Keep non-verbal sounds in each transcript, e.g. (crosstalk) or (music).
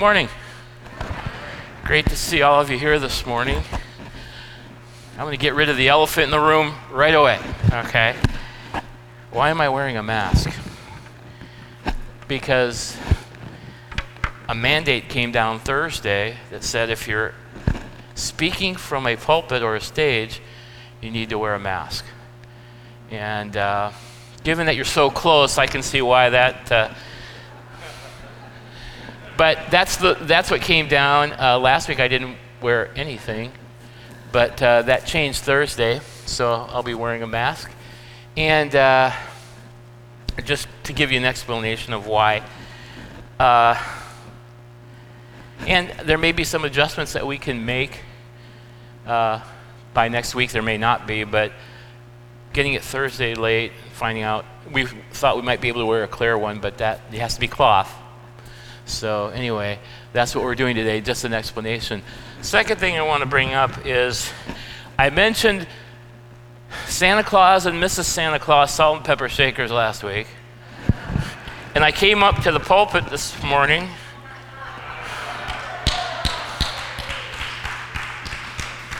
Morning. Great to see all of you here this morning. I'm going to get rid of the elephant in the room right away, okay? Why am I wearing a mask? Because a mandate came down Thursday that said if you're speaking from a pulpit or a stage, you need to wear a mask. And uh, given that you're so close, I can see why that. Uh, but that's, the, that's what came down. Uh, last week I didn't wear anything, but uh, that changed Thursday, so I'll be wearing a mask. And uh, just to give you an explanation of why. Uh, and there may be some adjustments that we can make uh, by next week. There may not be, but getting it Thursday late, finding out, we thought we might be able to wear a clear one, but that it has to be cloth. So, anyway, that's what we're doing today, just an explanation. Second thing I want to bring up is I mentioned Santa Claus and Mrs. Santa Claus salt and pepper shakers last week. And I came up to the pulpit this morning.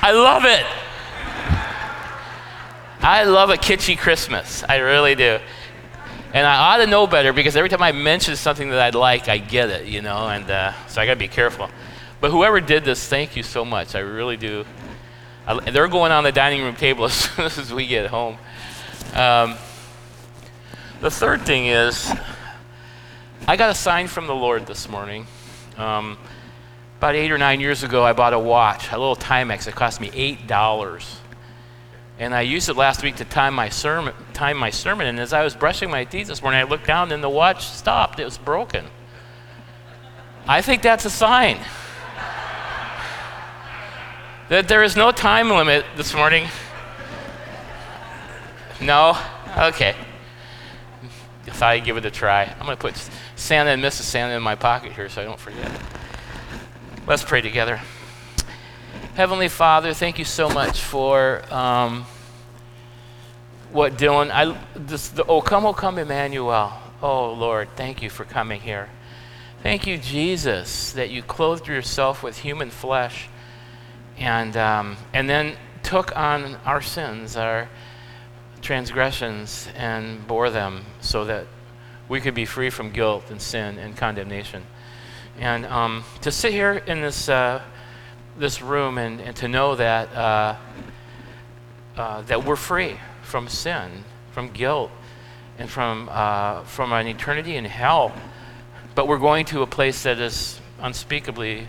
I love it. I love a kitschy Christmas. I really do. And I ought to know better because every time I mention something that I'd like, I get it, you know, and uh, so I got to be careful. But whoever did this, thank you so much. I really do. I, they're going on the dining room table (laughs) as soon as we get home. Um, the third thing is, I got a sign from the Lord this morning. Um, about eight or nine years ago, I bought a watch, a little Timex. It cost me eight dollars and I used it last week to time my sermon. Time my sermon, and as I was brushing my teeth this morning, I looked down and the watch stopped. It was broken. I think that's a sign that there is no time limit this morning. No, okay. I thought I'd give it a try. I'm going to put Santa and Mrs. Santa in my pocket here so I don't forget. Let's pray together. Heavenly Father, thank you so much for um, what Dylan, I, this, the, oh, come, oh, come, Emmanuel. Oh, Lord, thank you for coming here. Thank you, Jesus, that you clothed yourself with human flesh and, um, and then took on our sins, our transgressions, and bore them so that we could be free from guilt and sin and condemnation. And um, to sit here in this. Uh, this room and, and to know that, uh, uh, that we're free from sin, from guilt, and from, uh, from an eternity in hell. But we're going to a place that is unspeakably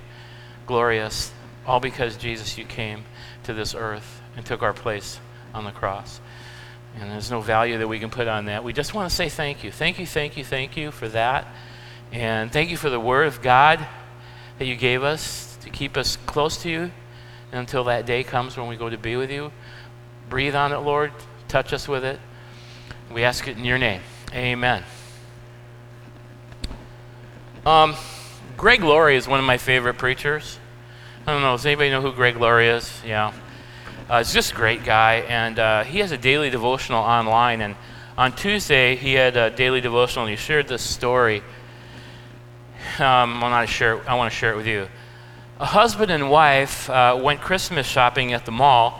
glorious, all because Jesus, you came to this earth and took our place on the cross. And there's no value that we can put on that. We just want to say thank you. Thank you, thank you, thank you for that. And thank you for the Word of God that you gave us to keep us close to you until that day comes when we go to be with you. Breathe on it, Lord. Touch us with it. We ask it in your name. Amen. Um, Greg Laurie is one of my favorite preachers. I don't know, does anybody know who Greg Laurie is? Yeah. Uh, he's just a great guy, and uh, he has a daily devotional online. And on Tuesday, he had a daily devotional, and he shared this story. Um, well, not share, I want to share it with you a husband and wife uh, went Christmas shopping at the mall,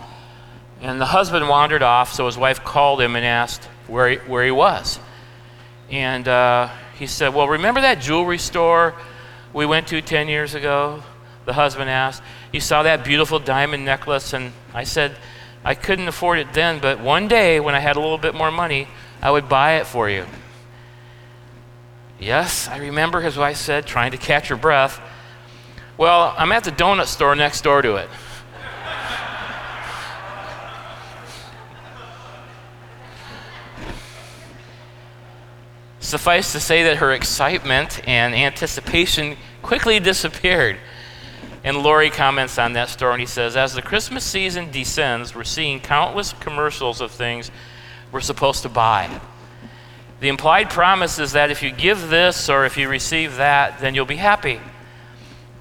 and the husband wandered off, so his wife called him and asked where he, where he was. And uh, he said, Well, remember that jewelry store we went to 10 years ago? The husband asked. You saw that beautiful diamond necklace, and I said, I couldn't afford it then, but one day when I had a little bit more money, I would buy it for you. Yes, I remember, his wife said, trying to catch her breath. Well, I'm at the donut store next door to it. Suffice to say that her excitement and anticipation quickly disappeared. And Laurie comments on that story and he says, As the Christmas season descends, we're seeing countless commercials of things we're supposed to buy. The implied promise is that if you give this or if you receive that, then you'll be happy.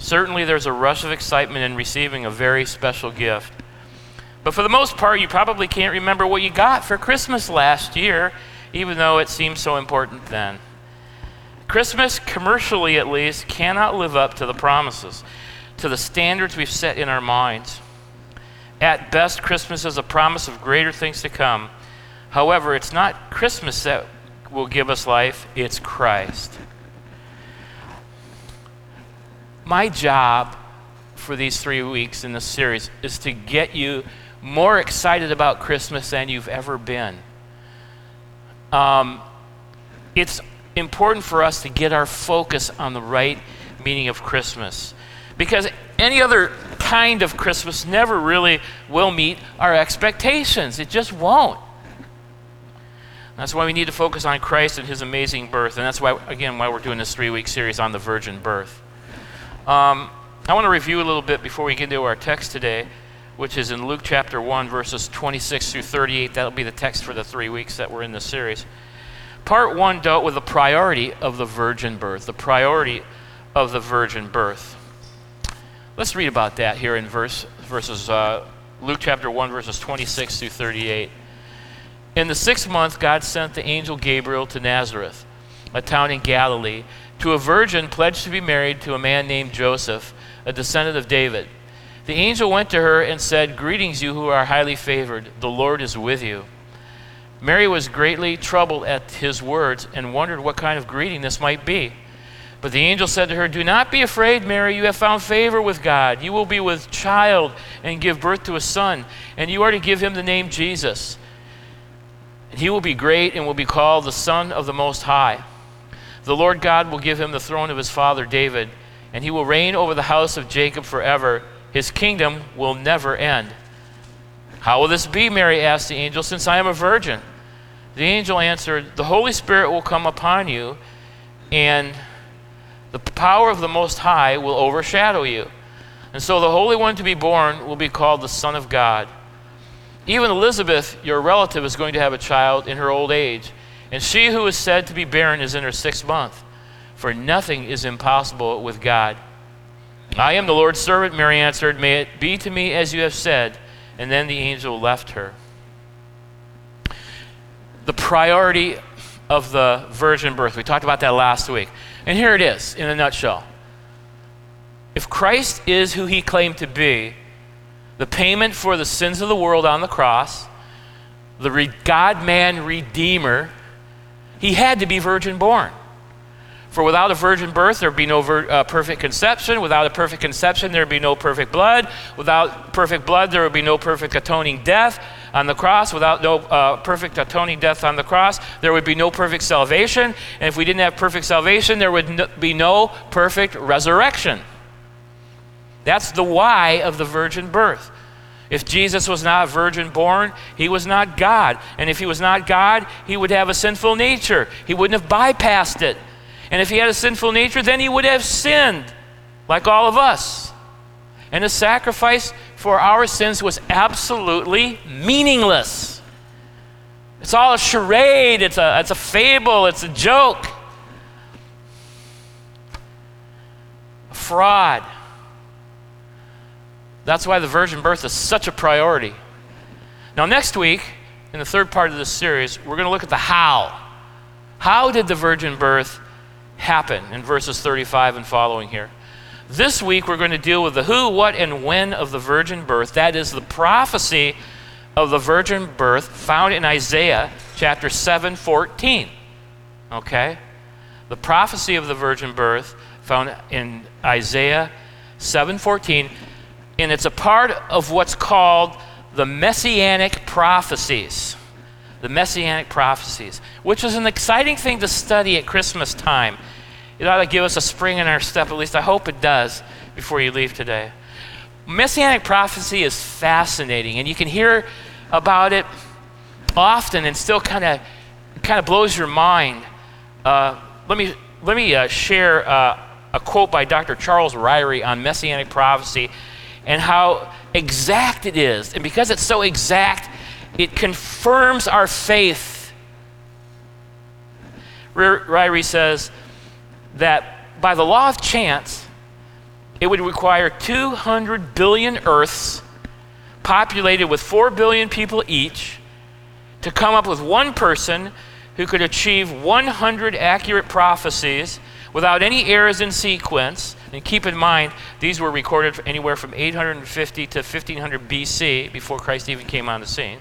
Certainly, there's a rush of excitement in receiving a very special gift. But for the most part, you probably can't remember what you got for Christmas last year, even though it seemed so important then. Christmas, commercially at least, cannot live up to the promises, to the standards we've set in our minds. At best, Christmas is a promise of greater things to come. However, it's not Christmas that will give us life, it's Christ. My job for these three weeks in this series is to get you more excited about Christmas than you've ever been. Um, it's important for us to get our focus on the right meaning of Christmas. Because any other kind of Christmas never really will meet our expectations. It just won't. That's why we need to focus on Christ and his amazing birth. And that's why, again, why we're doing this three week series on the virgin birth. Um, I want to review a little bit before we get into our text today, which is in Luke chapter 1, verses 26 through 38. That'll be the text for the three weeks that we're in this series. Part 1 dealt with the priority of the virgin birth, the priority of the virgin birth. Let's read about that here in verse, verses, uh, Luke chapter 1, verses 26 through 38. In the sixth month, God sent the angel Gabriel to Nazareth, a town in Galilee, to a virgin pledged to be married to a man named Joseph, a descendant of David. The angel went to her and said, Greetings, you who are highly favored, the Lord is with you. Mary was greatly troubled at his words and wondered what kind of greeting this might be. But the angel said to her, Do not be afraid, Mary. You have found favor with God. You will be with child and give birth to a son, and you are to give him the name Jesus. And he will be great and will be called the Son of the Most High. The Lord God will give him the throne of his father David, and he will reign over the house of Jacob forever. His kingdom will never end. How will this be? Mary asked the angel, since I am a virgin. The angel answered, The Holy Spirit will come upon you, and the power of the Most High will overshadow you. And so the Holy One to be born will be called the Son of God. Even Elizabeth, your relative, is going to have a child in her old age, and she who is said to be barren is in her sixth month. For nothing is impossible with God. I am the Lord's servant, Mary answered. May it be to me as you have said. And then the angel left her. The priority of the virgin birth. We talked about that last week. And here it is in a nutshell. If Christ is who he claimed to be, the payment for the sins of the world on the cross, the God man redeemer, he had to be virgin born. For without a virgin birth, there would be no ver- uh, perfect conception. Without a perfect conception, there would be no perfect blood. Without perfect blood, there would be no perfect atoning death on the cross. Without no uh, perfect atoning death on the cross, there would be no perfect salvation. And if we didn't have perfect salvation, there would no, be no perfect resurrection. That's the why of the virgin birth. If Jesus was not virgin born, he was not God. And if he was not God, he would have a sinful nature. He wouldn't have bypassed it. And if he had a sinful nature, then he would have sinned, like all of us. And the sacrifice for our sins was absolutely meaningless. It's all a charade, it's a, it's a fable, it's a joke, a fraud. That's why the virgin birth is such a priority. Now, next week, in the third part of this series, we're going to look at the how. How did the virgin birth happen in verses 35 and following here. This week we're going to deal with the who, what, and when of the virgin birth. That is the prophecy of the virgin birth found in Isaiah chapter 7 14. Okay? The prophecy of the virgin birth found in Isaiah 7:14 and it's a part of what's called the messianic prophecies the messianic prophecies, which is an exciting thing to study at Christmas time. It ought to give us a spring in our step, at least I hope it does, before you leave today. Messianic prophecy is fascinating, and you can hear about it often and still kind of kind of blows your mind. Uh, let me, let me uh, share uh, a quote by Dr. Charles Ryrie on Messianic prophecy and how exact it is. And because it's so exact, it confirms our faith. Ryrie says that by the law of chance, it would require 200 billion Earths populated with 4 billion people each to come up with one person who could achieve 100 accurate prophecies without any errors in sequence. And keep in mind, these were recorded anywhere from 850 to 1500 BC, before Christ even came on the scene.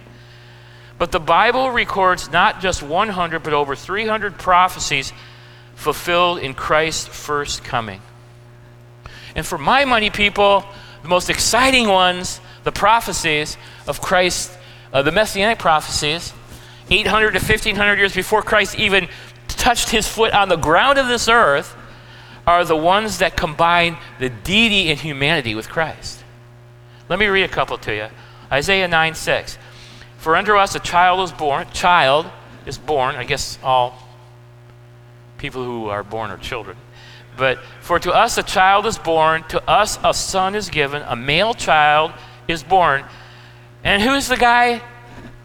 But the Bible records not just 100, but over 300 prophecies fulfilled in Christ's first coming. And for my money, people, the most exciting ones, the prophecies of Christ, uh, the messianic prophecies, 800 to 1500 years before Christ even touched his foot on the ground of this earth, are the ones that combine the deity and humanity with Christ. Let me read a couple to you. Isaiah 9 6. For unto us a child is born, child is born, I guess all people who are born are children. But for to us a child is born, to us a son is given, a male child is born. And who's the guy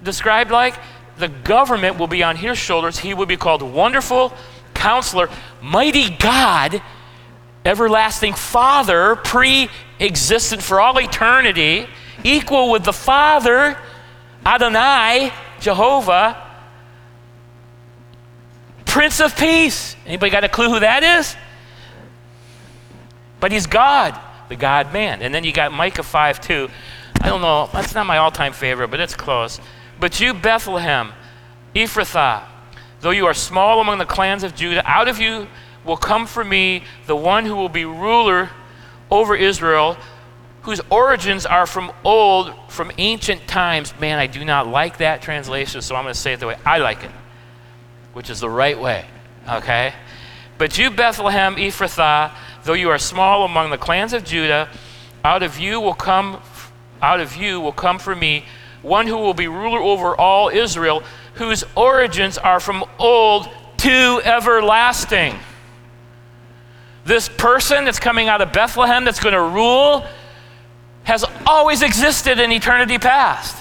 described like? The government will be on his shoulders. He will be called Wonderful Counselor, Mighty God, Everlasting Father, pre existent for all eternity, equal with the Father, Adonai, Jehovah, Prince of Peace. Anybody got a clue who that is? But he's God, the God man. And then you got Micah 5 2. I don't know, that's not my all time favorite, but it's close. But you, Bethlehem, Ephrathah, though you are small among the clans of Judah, out of you will come for me the one who will be ruler over Israel, whose origins are from old, from ancient times. Man, I do not like that translation, so I'm going to say it the way I like it, which is the right way. Okay? But you, Bethlehem, Ephrathah, though you are small among the clans of Judah, out of you will come out of you will come for me one who will be ruler over all Israel, whose origins are from old to everlasting. This person that's coming out of Bethlehem that's going to rule has always existed in eternity past.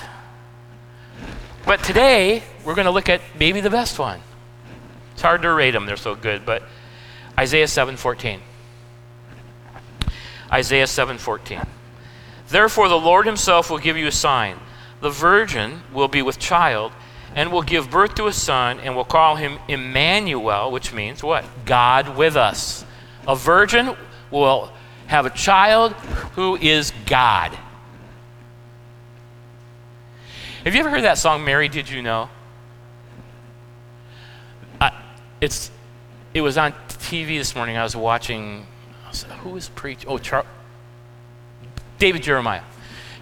But today, we're going to look at maybe the best one. It's hard to rate them, they're so good, but Isaiah 7:14. Isaiah 7:14. Therefore the Lord himself will give you a sign. The virgin will be with child and will give birth to a son and will call him Emmanuel, which means what? God with us. A virgin will have a child who is God. Have you ever heard that song, Mary Did You Know? Uh, it's, it was on TV this morning. I was watching, who was preaching? Oh, Char- David Jeremiah.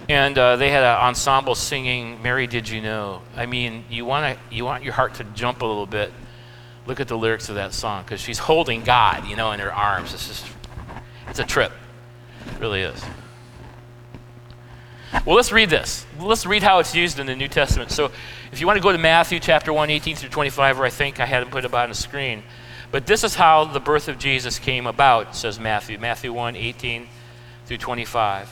And uh, they had an ensemble singing Mary Did You Know? I mean, you, wanna, you want your heart to jump a little bit. Look at the lyrics of that song because she's holding God, you know, in her arms. It's just, it's a trip. It really is. Well, let's read this. Let's read how it's used in the New Testament. So, if you want to go to Matthew chapter 1, 18 through 25, where I think I had it put about on the screen. But this is how the birth of Jesus came about, says Matthew. Matthew 1, 18 through 25.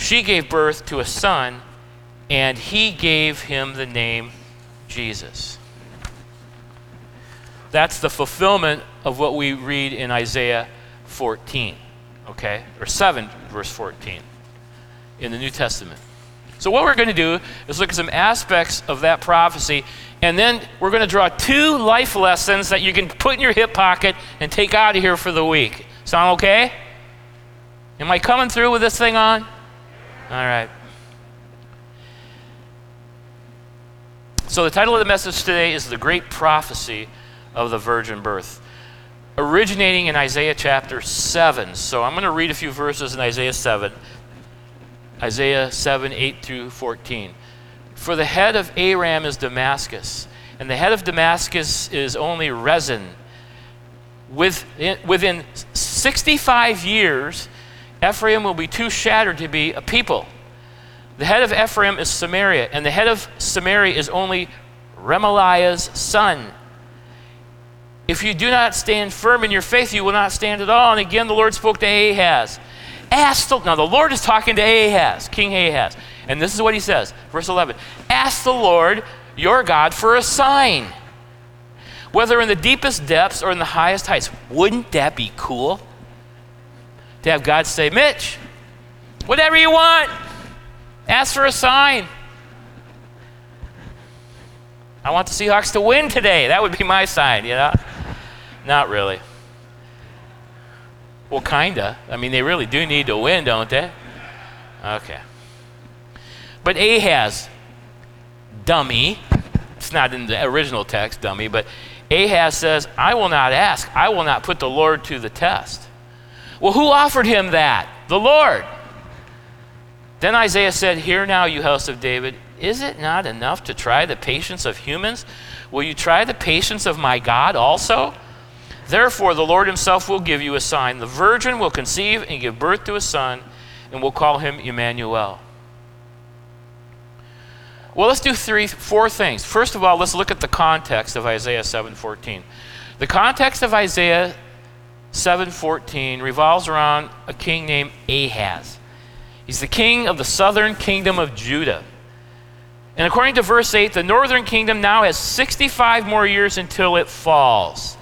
she gave birth to a son, and he gave him the name Jesus. That's the fulfillment of what we read in Isaiah 14, okay? Or 7, verse 14 in the New Testament. So, what we're going to do is look at some aspects of that prophecy, and then we're going to draw two life lessons that you can put in your hip pocket and take out of here for the week. Sound okay? Am I coming through with this thing on? All right. So, the title of the message today is The Great Prophecy of the virgin birth, originating in Isaiah chapter 7. So I'm going to read a few verses in Isaiah 7. Isaiah 7, 8 through 14. For the head of Aram is Damascus, and the head of Damascus is only Rezin. With, within 65 years, Ephraim will be too shattered to be a people. The head of Ephraim is Samaria, and the head of Samaria is only Remaliah's son. If you do not stand firm in your faith, you will not stand at all. And again, the Lord spoke to Ahaz. Ask the, now the Lord is talking to Ahaz, King Ahaz. And this is what he says, verse 11 Ask the Lord your God for a sign, whether in the deepest depths or in the highest heights. Wouldn't that be cool? To have God say, Mitch, whatever you want, ask for a sign. I want the Seahawks to win today. That would be my sign, you know? Not really. Well, kinda. I mean, they really do need to win, don't they? Okay. But Ahaz, dummy, it's not in the original text, dummy, but Ahaz says, I will not ask. I will not put the Lord to the test. Well, who offered him that? The Lord. Then Isaiah said, Hear now, you house of David, is it not enough to try the patience of humans? Will you try the patience of my God also? Therefore, the Lord himself will give you a sign. The virgin will conceive and give birth to a son, and will call him Emmanuel. Well, let's do three, four things. First of all, let's look at the context of Isaiah 7:14. The context of Isaiah 7:14 revolves around a king named Ahaz. He's the king of the southern kingdom of Judah. And according to verse 8, the northern kingdom now has 65 more years until it falls.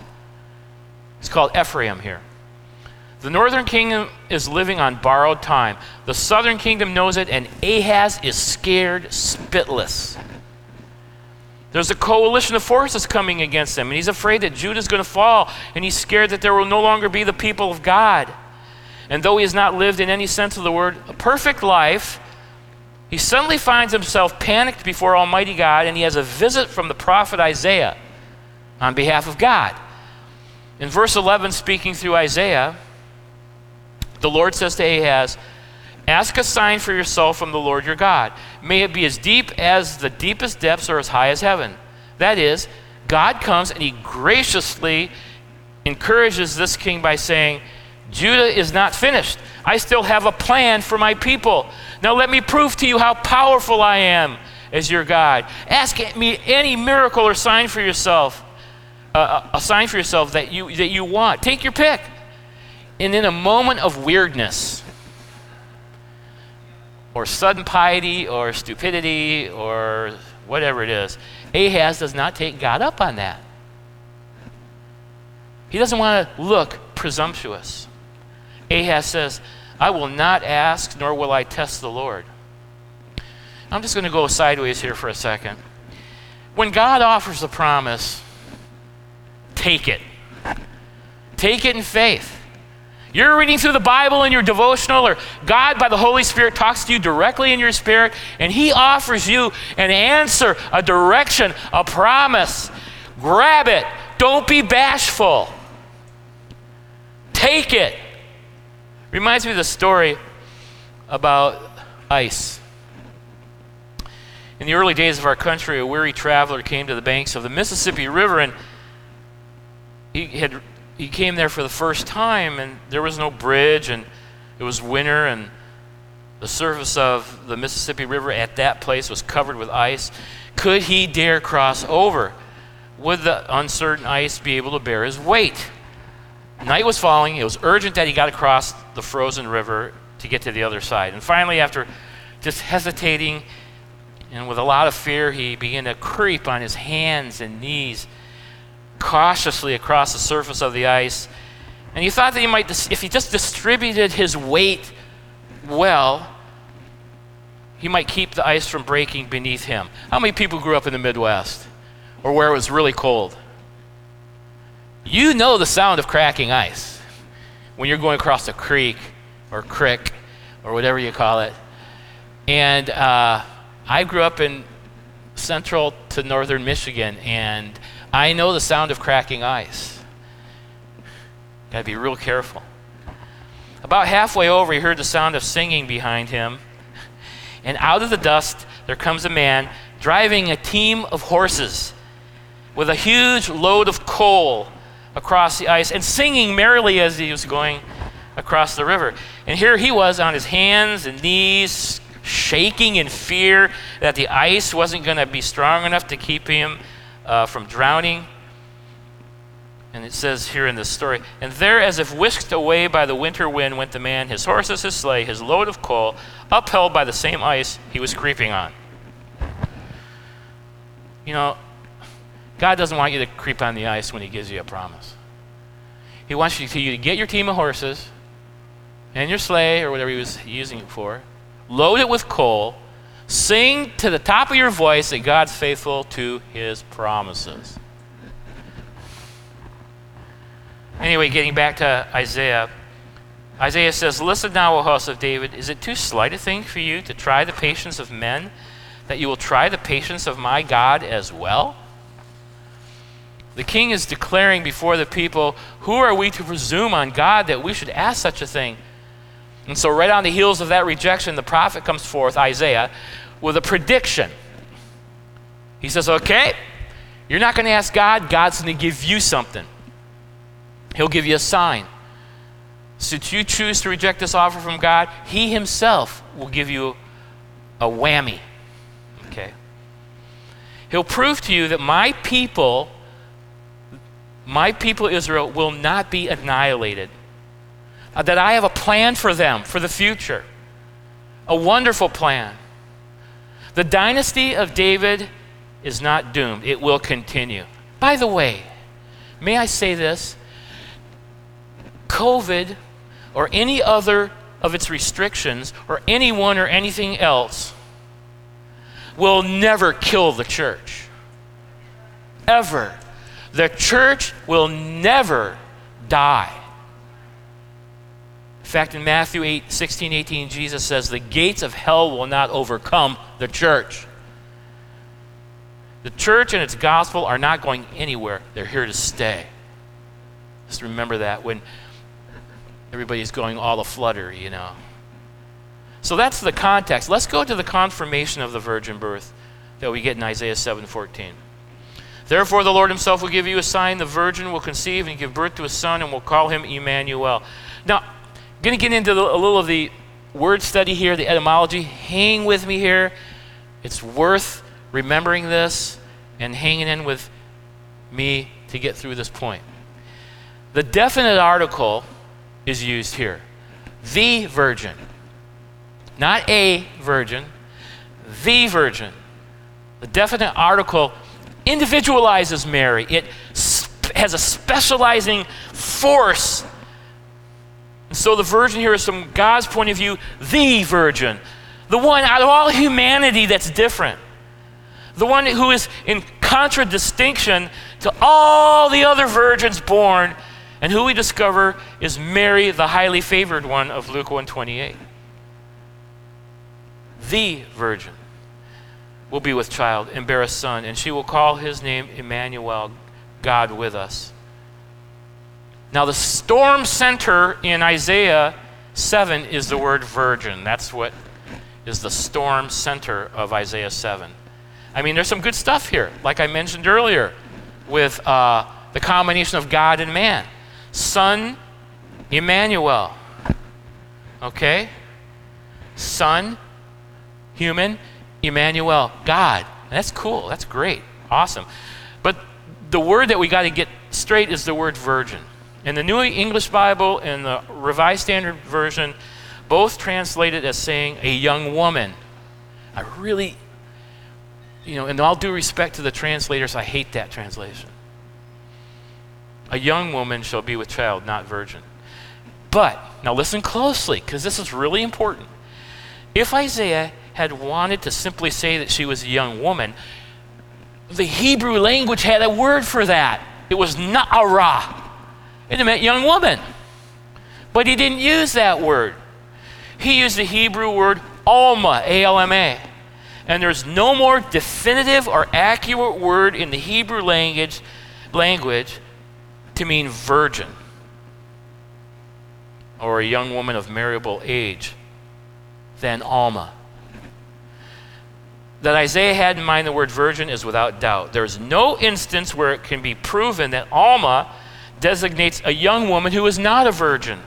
It's called Ephraim here. The northern kingdom is living on borrowed time. The southern kingdom knows it, and Ahaz is scared spitless. There's a coalition of forces coming against him, and he's afraid that Judah is going to fall, and he's scared that there will no longer be the people of God. And though he has not lived in any sense of the word a perfect life, he suddenly finds himself panicked before Almighty God, and he has a visit from the prophet Isaiah on behalf of God. In verse 11, speaking through Isaiah, the Lord says to Ahaz, Ask a sign for yourself from the Lord your God. May it be as deep as the deepest depths or as high as heaven. That is, God comes and he graciously encourages this king by saying, Judah is not finished. I still have a plan for my people. Now let me prove to you how powerful I am as your God. Ask me any miracle or sign for yourself a, a sign for yourself that you, that you want. Take your pick. And in a moment of weirdness, or sudden piety, or stupidity, or whatever it is, Ahaz does not take God up on that. He doesn't want to look presumptuous. Ahaz says, I will not ask, nor will I test the Lord. I'm just going to go sideways here for a second. When God offers a promise, take it. Take it in faith. You're reading through the Bible in your devotional, or God, by the Holy Spirit, talks to you directly in your spirit, and He offers you an answer, a direction, a promise. Grab it. Don't be bashful. Take it. Reminds me of the story about ice. In the early days of our country, a weary traveler came to the banks of the Mississippi River and he had he came there for the first time and there was no bridge and it was winter and the surface of the Mississippi River at that place was covered with ice. Could he dare cross over? Would the uncertain ice be able to bear his weight? Night was falling. It was urgent that he got across the frozen river to get to the other side. And finally, after just hesitating and with a lot of fear, he began to creep on his hands and knees cautiously across the surface of the ice. And he thought that he might, if he just distributed his weight well, he might keep the ice from breaking beneath him. How many people grew up in the Midwest or where it was really cold? You know the sound of cracking ice when you're going across a creek or crick or whatever you call it. And uh, I grew up in central to northern Michigan, and I know the sound of cracking ice. Got to be real careful. About halfway over, he heard the sound of singing behind him. And out of the dust, there comes a man driving a team of horses with a huge load of coal across the ice and singing merrily as he was going across the river. And here he was on his hands and knees, shaking in fear that the ice wasn't going to be strong enough to keep him uh, from drowning. And it says here in this story, and there, as if whisked away by the winter wind, went the man, his horses, his sleigh, his load of coal, upheld by the same ice he was creeping on. You know, God doesn't want you to creep on the ice when He gives you a promise. He wants you to, you to get your team of horses and your sleigh or whatever He was using it for, load it with coal, sing to the top of your voice that God's faithful to His promises. Anyway, getting back to Isaiah. Isaiah says, Listen now, O house of David, is it too slight a thing for you to try the patience of men, that you will try the patience of my God as well? The king is declaring before the people, Who are we to presume on God that we should ask such a thing? And so, right on the heels of that rejection, the prophet comes forth, Isaiah, with a prediction. He says, Okay, you're not going to ask God, God's going to give you something. He'll give you a sign. Should you choose to reject this offer from God, He Himself will give you a whammy. Okay? He'll prove to you that my people my people Israel will not be annihilated. Uh, that I have a plan for them for the future. A wonderful plan. The dynasty of David is not doomed, it will continue. By the way, may I say this? COVID or any other of its restrictions or anyone or anything else will never kill the church. Ever. The church will never die. In fact, in Matthew 8, 16, 18, Jesus says, The gates of hell will not overcome the church. The church and its gospel are not going anywhere, they're here to stay. Just remember that when everybody's going all a flutter, you know. So that's the context. Let's go to the confirmation of the virgin birth that we get in Isaiah 7:14. Therefore, the Lord himself will give you a sign. The virgin will conceive and give birth to a son, and will call him Emmanuel. Now, going to get into the, a little of the word study here, the etymology. Hang with me here. It's worth remembering this and hanging in with me to get through this point. The definite article is used here the virgin. Not a virgin, the virgin. The definite article individualizes Mary, it has a specializing force. So the virgin here is, from God's point of view, the virgin, the one out of all humanity that's different, the one who is in contradistinction to all the other virgins born, and who we discover is Mary, the highly favored one of Luke 128. The virgin will be with child and bear a son, and she will call his name Emmanuel, God with us. Now, the storm center in Isaiah 7 is the word virgin. That's what is the storm center of Isaiah 7. I mean, there's some good stuff here, like I mentioned earlier, with uh, the combination of God and man. Son, Emmanuel. Okay? Son, human, Emmanuel, God. That's cool. That's great. Awesome. But the word that we got to get straight is the word virgin. In the New English Bible and the Revised Standard Version, both translated as saying a young woman. I really, you know, in all due respect to the translators, I hate that translation. A young woman shall be with child, not virgin. But, now listen closely, because this is really important. If Isaiah had wanted to simply say that she was a young woman, the Hebrew language had a word for that. It was na'ara. It meant young woman. But he didn't use that word. He used the Hebrew word alma, A L M A. And there's no more definitive or accurate word in the Hebrew language language to mean virgin or a young woman of marriageable age than Alma. That Isaiah had in mind the word virgin is without doubt. There is no instance where it can be proven that Alma designates a young woman who is not a virgin.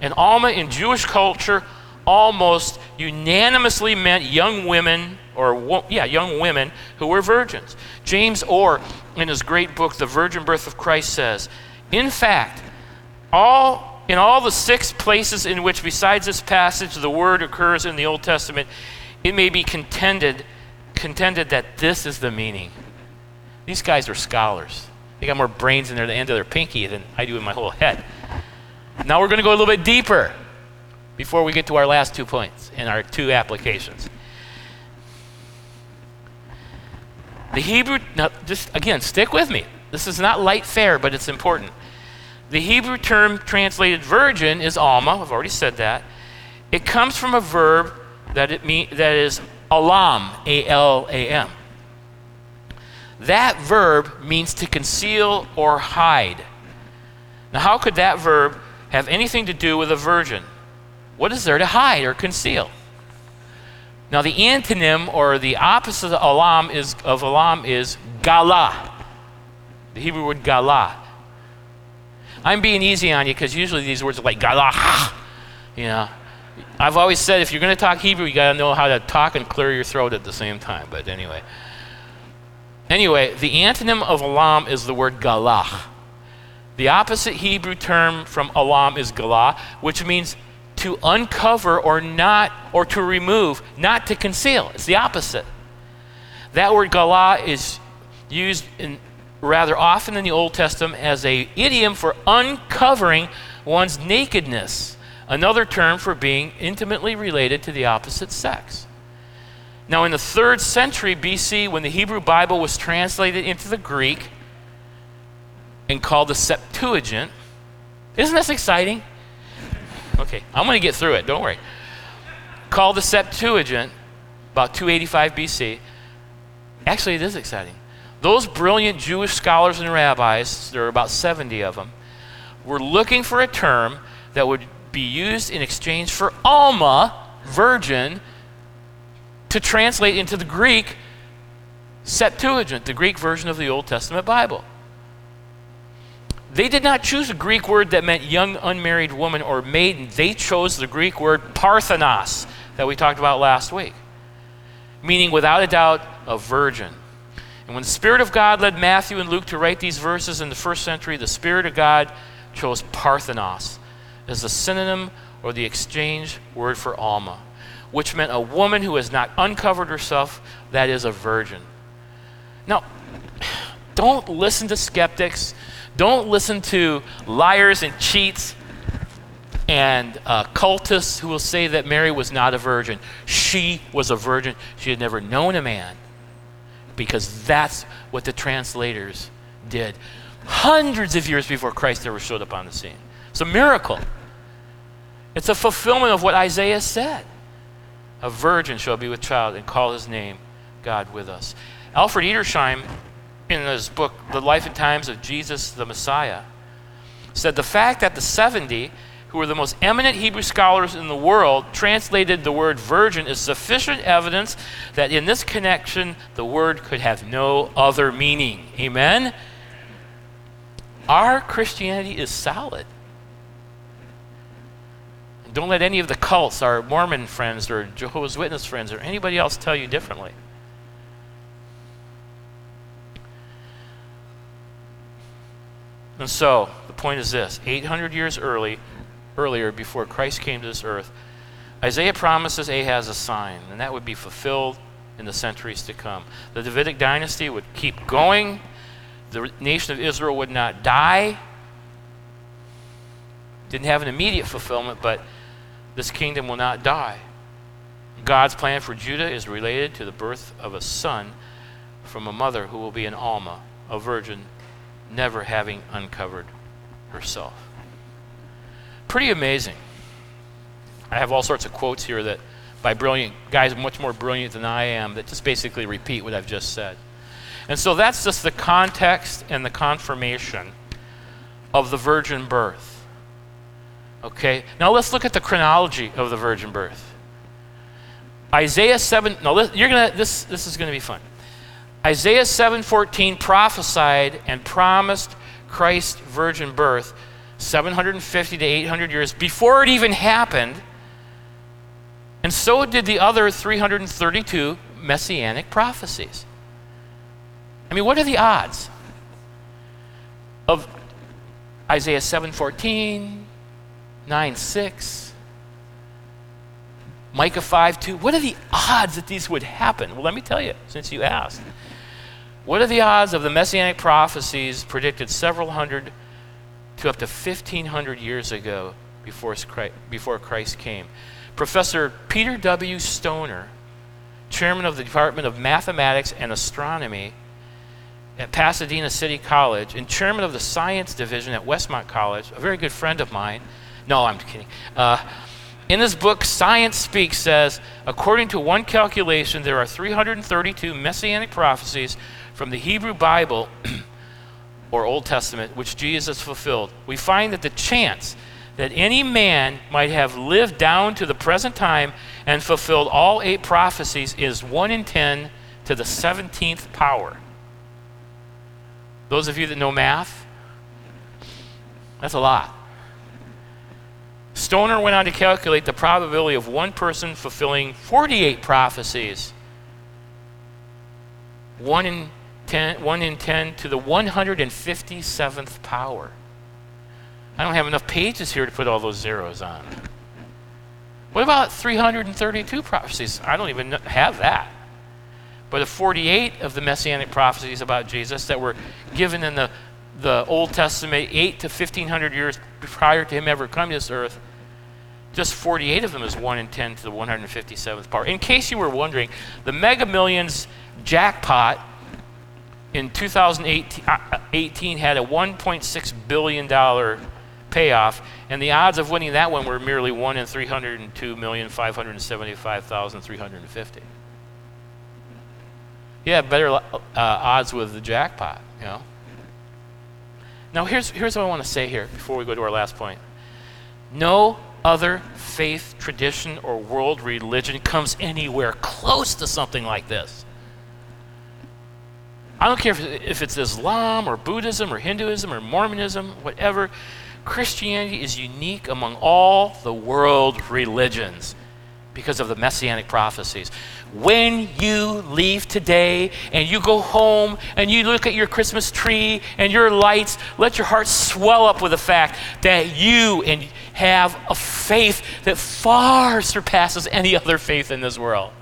And Alma in Jewish culture almost unanimously meant young women, or yeah, young women who were virgins. James Orr, in his great book, The Virgin Birth of Christ, says, In fact, all in all the six places in which, besides this passage, the word occurs in the Old Testament, it may be contended, contended that this is the meaning. These guys are scholars. They got more brains in their, the end of their pinky than I do in my whole head. Now we're going to go a little bit deeper before we get to our last two points in our two applications. The Hebrew, now just again, stick with me. This is not light fare, but it's important. The Hebrew term translated virgin is alma. I've already said that. It comes from a verb that it mean, that is alam, A L A M. That verb means to conceal or hide. Now, how could that verb have anything to do with a virgin? What is there to hide or conceal? Now, the antonym or the opposite of alam is, of alam is gala, the Hebrew word gala. I'm being easy on you because usually these words are like gala, you know. I've always said if you're going to talk Hebrew, you got to know how to talk and clear your throat at the same time. But anyway. Anyway, the antonym of alam is the word galah. The opposite Hebrew term from alam is galah, which means to uncover or not, or to remove, not to conceal. It's the opposite. That word galah is used in, rather often in the Old Testament as a idiom for uncovering one's nakedness, another term for being intimately related to the opposite sex. Now, in the third century BC, when the Hebrew Bible was translated into the Greek and called the Septuagint, isn't this exciting? Okay, I'm going to get through it, don't worry. Called the Septuagint, about 285 BC. Actually, it is exciting. Those brilliant Jewish scholars and rabbis, there are about 70 of them, were looking for a term that would be used in exchange for Alma, virgin, to translate into the Greek Septuagint, the Greek version of the Old Testament Bible. They did not choose a Greek word that meant young unmarried woman or maiden. They chose the Greek word parthenos that we talked about last week, meaning without a doubt a virgin. And when the Spirit of God led Matthew and Luke to write these verses in the first century, the Spirit of God chose parthenos as the synonym or the exchange word for alma which meant a woman who has not uncovered herself, that is a virgin. Now, don't listen to skeptics. Don't listen to liars and cheats and uh, cultists who will say that Mary was not a virgin. She was a virgin. She had never known a man because that's what the translators did hundreds of years before Christ ever showed up on the scene. It's a miracle. It's a fulfillment of what Isaiah said. A virgin shall be with child and call his name God with us. Alfred Edersheim, in his book, The Life and Times of Jesus the Messiah, said the fact that the 70, who were the most eminent Hebrew scholars in the world, translated the word virgin is sufficient evidence that in this connection the word could have no other meaning. Amen? Our Christianity is solid. Don't let any of the cults, our Mormon friends or Jehovah's Witness friends or anybody else tell you differently. And so, the point is this 800 years early, earlier, before Christ came to this earth, Isaiah promises Ahaz a sign, and that would be fulfilled in the centuries to come. The Davidic dynasty would keep going, the nation of Israel would not die. Didn't have an immediate fulfillment, but this kingdom will not die. God's plan for Judah is related to the birth of a son from a mother who will be an Alma, a virgin, never having uncovered herself. Pretty amazing. I have all sorts of quotes here that by brilliant guys much more brilliant than I am that just basically repeat what I've just said. And so that's just the context and the confirmation of the virgin birth. Okay, now let's look at the chronology of the virgin birth. Isaiah 7, no, you're gonna, this, this is going to be fun. Isaiah 7:14 prophesied and promised Christ's virgin birth 750 to 800 years before it even happened. And so did the other 332 messianic prophecies. I mean, what are the odds of Isaiah 7:14, 9:6, Micah 5 2. What are the odds that these would happen? Well, let me tell you, since you asked. What are the odds of the messianic prophecies predicted several hundred to up to 1500 years ago before Christ, before Christ came? Professor Peter W. Stoner, chairman of the Department of Mathematics and Astronomy at Pasadena City College and chairman of the science division at Westmont College, a very good friend of mine. No, I'm kidding. Uh, in this book, Science Speaks, says, according to one calculation, there are 332 messianic prophecies from the Hebrew Bible (clears throat) or Old Testament, which Jesus fulfilled, we find that the chance that any man might have lived down to the present time and fulfilled all eight prophecies is 1 in 10 to the 17th power. Those of you that know math, that's a lot. Stoner went on to calculate the probability of one person fulfilling 48 prophecies. 1 in 10, 1 in 10 to the 157th power. I don't have enough pages here to put all those zeros on. What about 332 prophecies? I don't even have that. But the 48 of the messianic prophecies about Jesus that were given in the, the Old Testament, 8 to 1500 years prior to him ever coming to this earth, just 48 of them is 1 in 10 to the 157th power. In case you were wondering, the Mega Millions jackpot in 2018 uh, had a $1.6 billion payoff, and the odds of winning that one were merely 1 in 302,575,350. You have better uh, odds with the jackpot, you know. Now, here's, here's what I want to say here before we go to our last point. No other faith, tradition, or world religion comes anywhere close to something like this. I don't care if, it's Islam or Buddhism or Hinduism or Mormonism, whatever. Christianity is unique among all the world religions because of the messianic prophecies. When you leave today and you go home and you look at your Christmas tree and your lights, let your heart swell up with the fact that you have a faith that far surpasses any other faith in this world.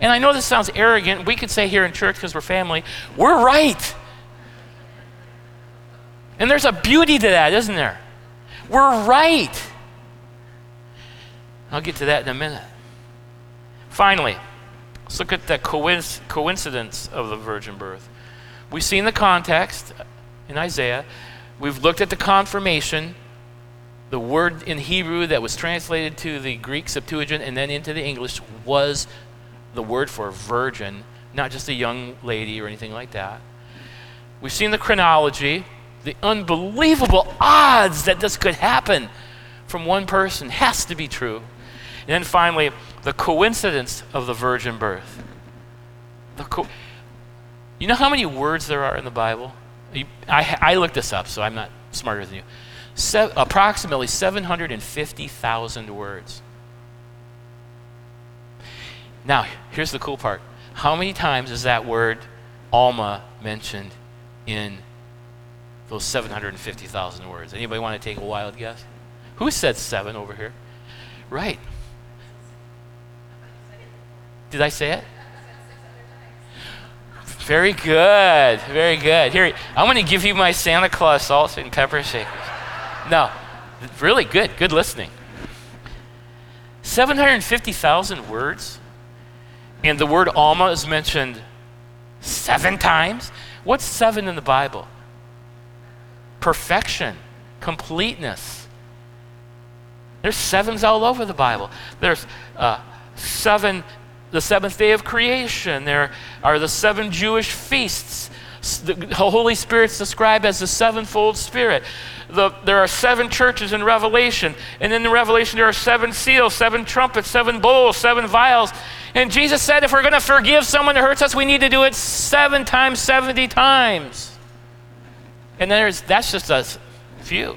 And I know this sounds arrogant. We could say here in church, because we're family, we're right. And there's a beauty to that, isn't there? We're right. I'll get to that in a minute. Finally, let's look at the coincidence of the virgin birth. We've seen the context in Isaiah. We've looked at the confirmation, the word in Hebrew that was translated to the Greek Septuagint and then into the English was the word for virgin, not just a young lady or anything like that. We've seen the chronology, the unbelievable odds that this could happen from one person has to be true. And then finally, the coincidence of the virgin birth. The co- you know how many words there are in the Bible? You, I, I looked this up, so I'm not smarter than you. Se- approximately 750,000 words. Now, here's the cool part. How many times is that word Alma mentioned in those 750,000 words? Anybody want to take a wild guess? Who said seven over here? Right. Did I say it? Very good. Very good. Here, I'm going to give you my Santa Claus salt and pepper shakers. No, really good. Good listening. 750,000 words? And the word Alma is mentioned seven times. What's seven in the Bible? Perfection, completeness. There's sevens all over the Bible. There's uh, seven, the seventh day of creation. There are the seven Jewish feasts. The Holy Spirit's described as the sevenfold Spirit. The, there are seven churches in Revelation. And in the Revelation, there are seven seals, seven trumpets, seven bowls, seven vials. And Jesus said if we're going to forgive someone that hurts us, we need to do it seven times, 70 times. And there's, that's just a few.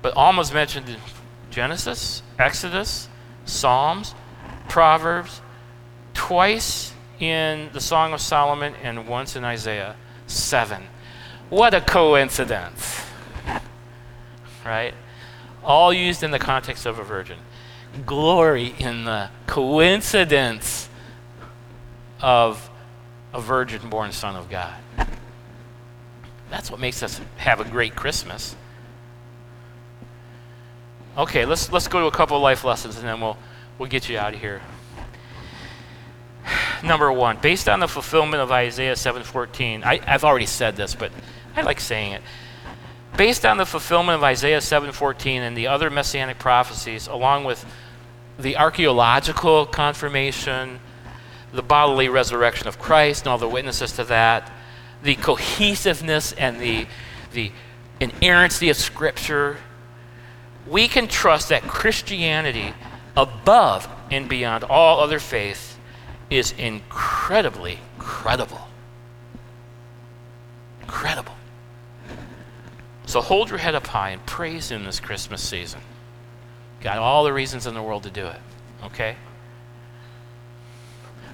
But Alma's mentioned in Genesis, Exodus, Psalms, Proverbs, twice in the Song of Solomon, and once in Isaiah. Seven. What a coincidence. Right? All used in the context of a virgin. Glory in the coincidence of a virgin born Son of God. That's what makes us have a great Christmas. Okay, let's, let's go to a couple life lessons and then we'll, we'll get you out of here. (sighs) Number one, based on the fulfillment of Isaiah 7.14, I, I've already said this, but I like saying it. Based on the fulfillment of Isaiah 7.14 and the other messianic prophecies, along with the archaeological confirmation, the bodily resurrection of Christ and all the witnesses to that, the cohesiveness and the, the inerrancy of Scripture, we can trust that Christianity, above and beyond all other faiths, is incredibly credible. Incredible. So hold your head up high and praise Him this Christmas season. Got all the reasons in the world to do it, okay?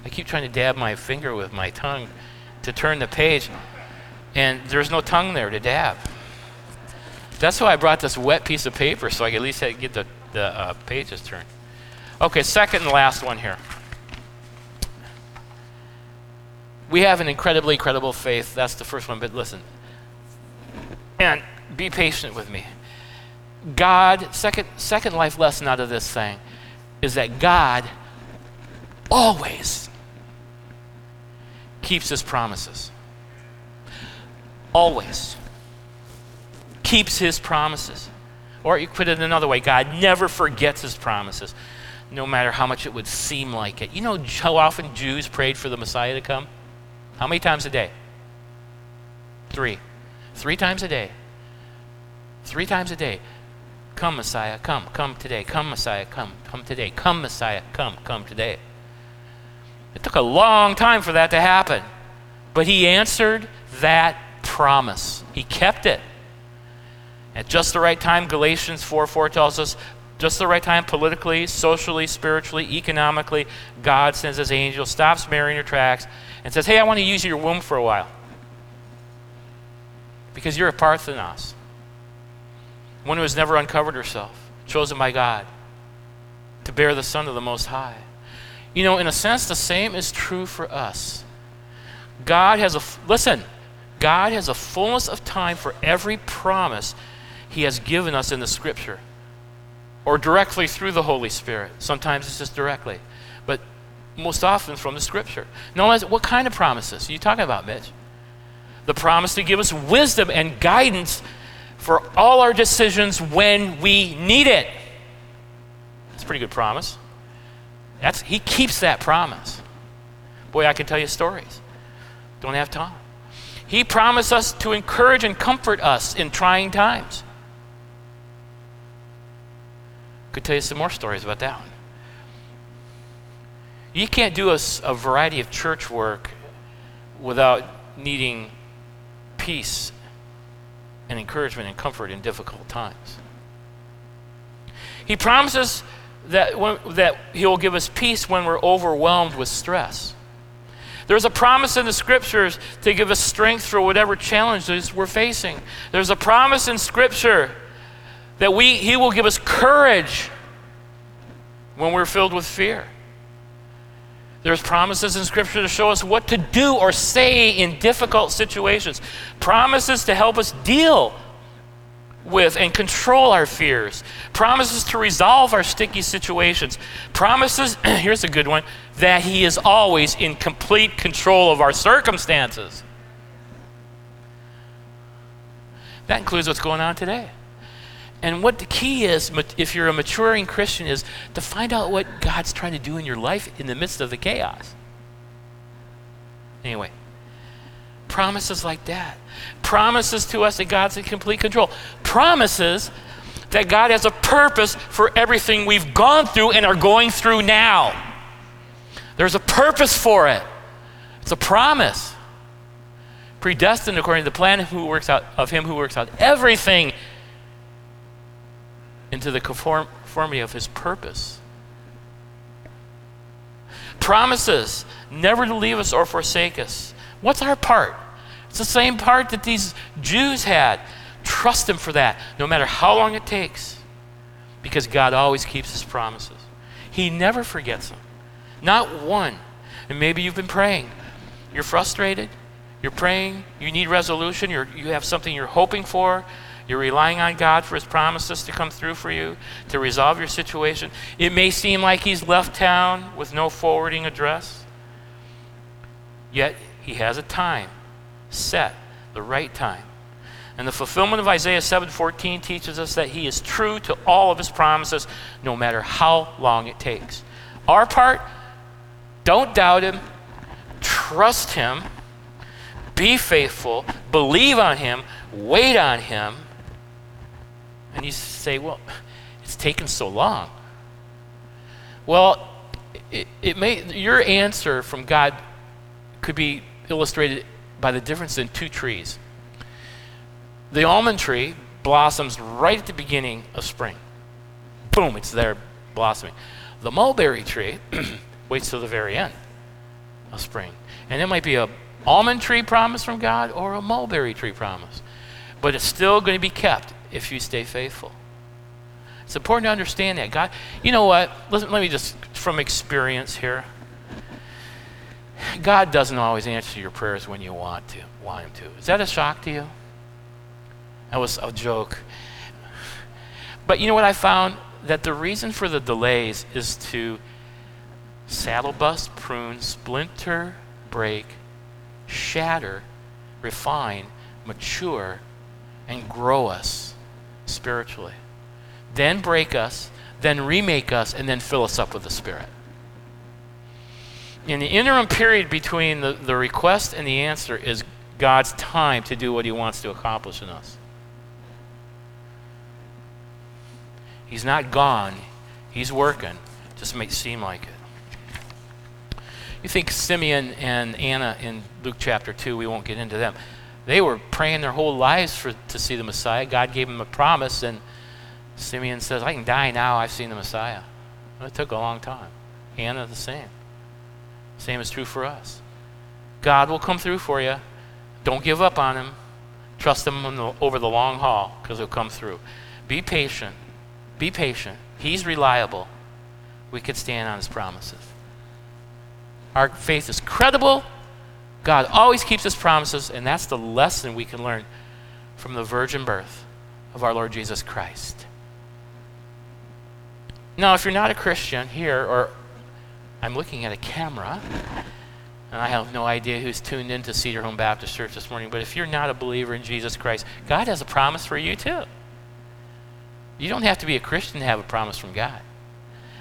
I keep trying to dab my finger with my tongue to turn the page, and there's no tongue there to dab. That's why I brought this wet piece of paper so I could at least get the, the uh, pages turned. Okay, second and last one here. We have an incredibly credible faith. That's the first one, but listen. And be patient with me. God, second, second life lesson out of this thing is that God always keeps his promises. Always keeps his promises. Or you put it another way God never forgets his promises, no matter how much it would seem like it. You know how often Jews prayed for the Messiah to come? How many times a day? Three. Three times a day. Three times a day. Come, Messiah, come, come today. Come, Messiah, come, come today. Come, Messiah, come, come today. It took a long time for that to happen. But he answered that promise, he kept it. At just the right time, Galatians 4 4 tells us, just the right time, politically, socially, spiritually, economically, God sends his angel, stops Mary in her tracks, and says, Hey, I want to use your womb for a while. Because you're a Parthenos, one who has never uncovered herself, chosen by God to bear the Son of the Most High. You know, in a sense, the same is true for us. God has a, listen, God has a fullness of time for every promise he has given us in the Scripture or directly through the Holy Spirit. Sometimes it's just directly, but most often from the Scripture. Now, what kind of promises are you talking about, Mitch? The promise to give us wisdom and guidance for all our decisions when we need it. That's a pretty good promise. That's, he keeps that promise. Boy, I can tell you stories. Don't have time. He promised us to encourage and comfort us in trying times. Could tell you some more stories about that one. You can't do a, a variety of church work without needing peace and encouragement and comfort in difficult times. He promises that, when, that He will give us peace when we're overwhelmed with stress. There's a promise in the scriptures to give us strength for whatever challenges we're facing. There's a promise in scripture that we, He will give us courage when we're filled with fear. There's promises in Scripture to show us what to do or say in difficult situations, promises to help us deal with and control our fears, promises to resolve our sticky situations, promises, (clears throat) here's a good one, that He is always in complete control of our circumstances. That includes what's going on today. And what the key is, if you're a maturing Christian, is to find out what God's trying to do in your life in the midst of the chaos. Anyway, promises like that. Promises to us that God's in complete control. Promises that God has a purpose for everything we've gone through and are going through now. There's a purpose for it. It's a promise. Predestined according to the plan who works out, of him who works out everything into the conformity of his purpose. Promises never to leave us or forsake us. What's our part? It's the same part that these Jews had. Trust him for that, no matter how long it takes, because God always keeps his promises. He never forgets them. Not one. And maybe you've been praying. You're frustrated. You're praying. You need resolution. You're, you have something you're hoping for. You're relying on God for His promises to come through for you, to resolve your situation. It may seem like He's left town with no forwarding address, yet He has a time set, the right time. And the fulfillment of Isaiah 7:14 teaches us that He is true to all of His promises, no matter how long it takes. Our part, don't doubt Him, trust Him, be faithful, believe on Him, wait on Him and you say, well, it's taken so long. Well, it, it may, your answer from God could be illustrated by the difference in two trees. The almond tree blossoms right at the beginning of spring. Boom, it's there blossoming. The mulberry tree (clears throat) waits till the very end of spring. And it might be a almond tree promise from God or a mulberry tree promise. But it's still going to be kept if you stay faithful. It's important to understand that. God, you know what? Let, let me just, from experience here, God doesn't always answer your prayers when you want to, want Him to. Is that a shock to you? That was a joke. But you know what I found? That the reason for the delays is to saddle bust, prune, splinter, break, shatter, refine, mature, and grow us spiritually. Then break us, then remake us, and then fill us up with the Spirit. In the interim period between the, the request and the answer is God's time to do what He wants to accomplish in us. He's not gone, He's working. Just may seem like it. You think Simeon and Anna in Luke chapter 2, we won't get into them. They were praying their whole lives for, to see the Messiah. God gave them a promise, and Simeon says, I can die now. I've seen the Messiah. it took a long time. Hannah, the same. Same is true for us. God will come through for you. Don't give up on Him. Trust Him the, over the long haul because He'll come through. Be patient. Be patient. He's reliable. We can stand on His promises. Our faith is credible God always keeps his promises, and that's the lesson we can learn from the virgin birth of our Lord Jesus Christ. Now, if you're not a Christian here, or I'm looking at a camera, and I have no idea who's tuned into Cedar Home Baptist Church this morning, but if you're not a believer in Jesus Christ, God has a promise for you too. You don't have to be a Christian to have a promise from God.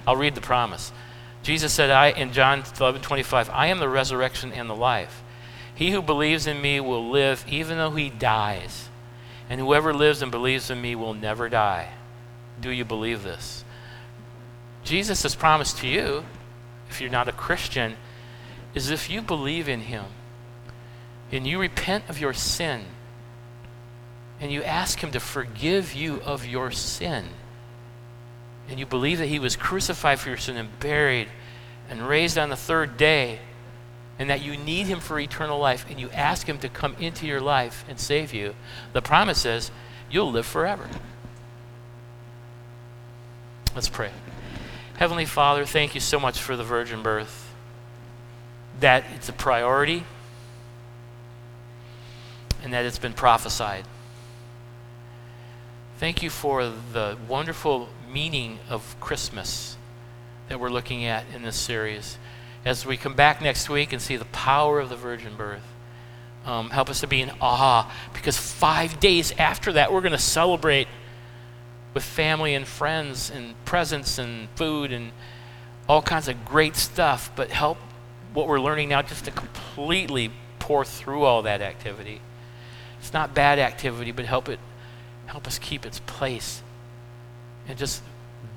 I'll read the promise. Jesus said I, in John 11:25, I am the resurrection and the life. He who believes in me will live even though he dies. And whoever lives and believes in me will never die. Do you believe this? Jesus has promised to you, if you're not a Christian, is if you believe in him and you repent of your sin and you ask him to forgive you of your sin and you believe that he was crucified for your sin and buried and raised on the third day and that you need Him for eternal life, and you ask Him to come into your life and save you, the promise is you'll live forever. Let's pray. Heavenly Father, thank you so much for the virgin birth, that it's a priority, and that it's been prophesied. Thank you for the wonderful meaning of Christmas that we're looking at in this series as we come back next week and see the power of the virgin birth. Um, help us to be in awe because five days after that, we're going to celebrate with family and friends and presents and food and all kinds of great stuff, but help what we're learning now just to completely pour through all that activity. It's not bad activity, but help it help us keep its place and just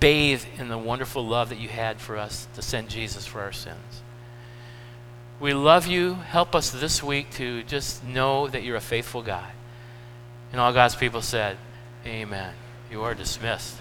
bathe in the wonderful love that you had for us to send Jesus for our sins. We love you. Help us this week to just know that you're a faithful God. And all God's people said, Amen. You are dismissed.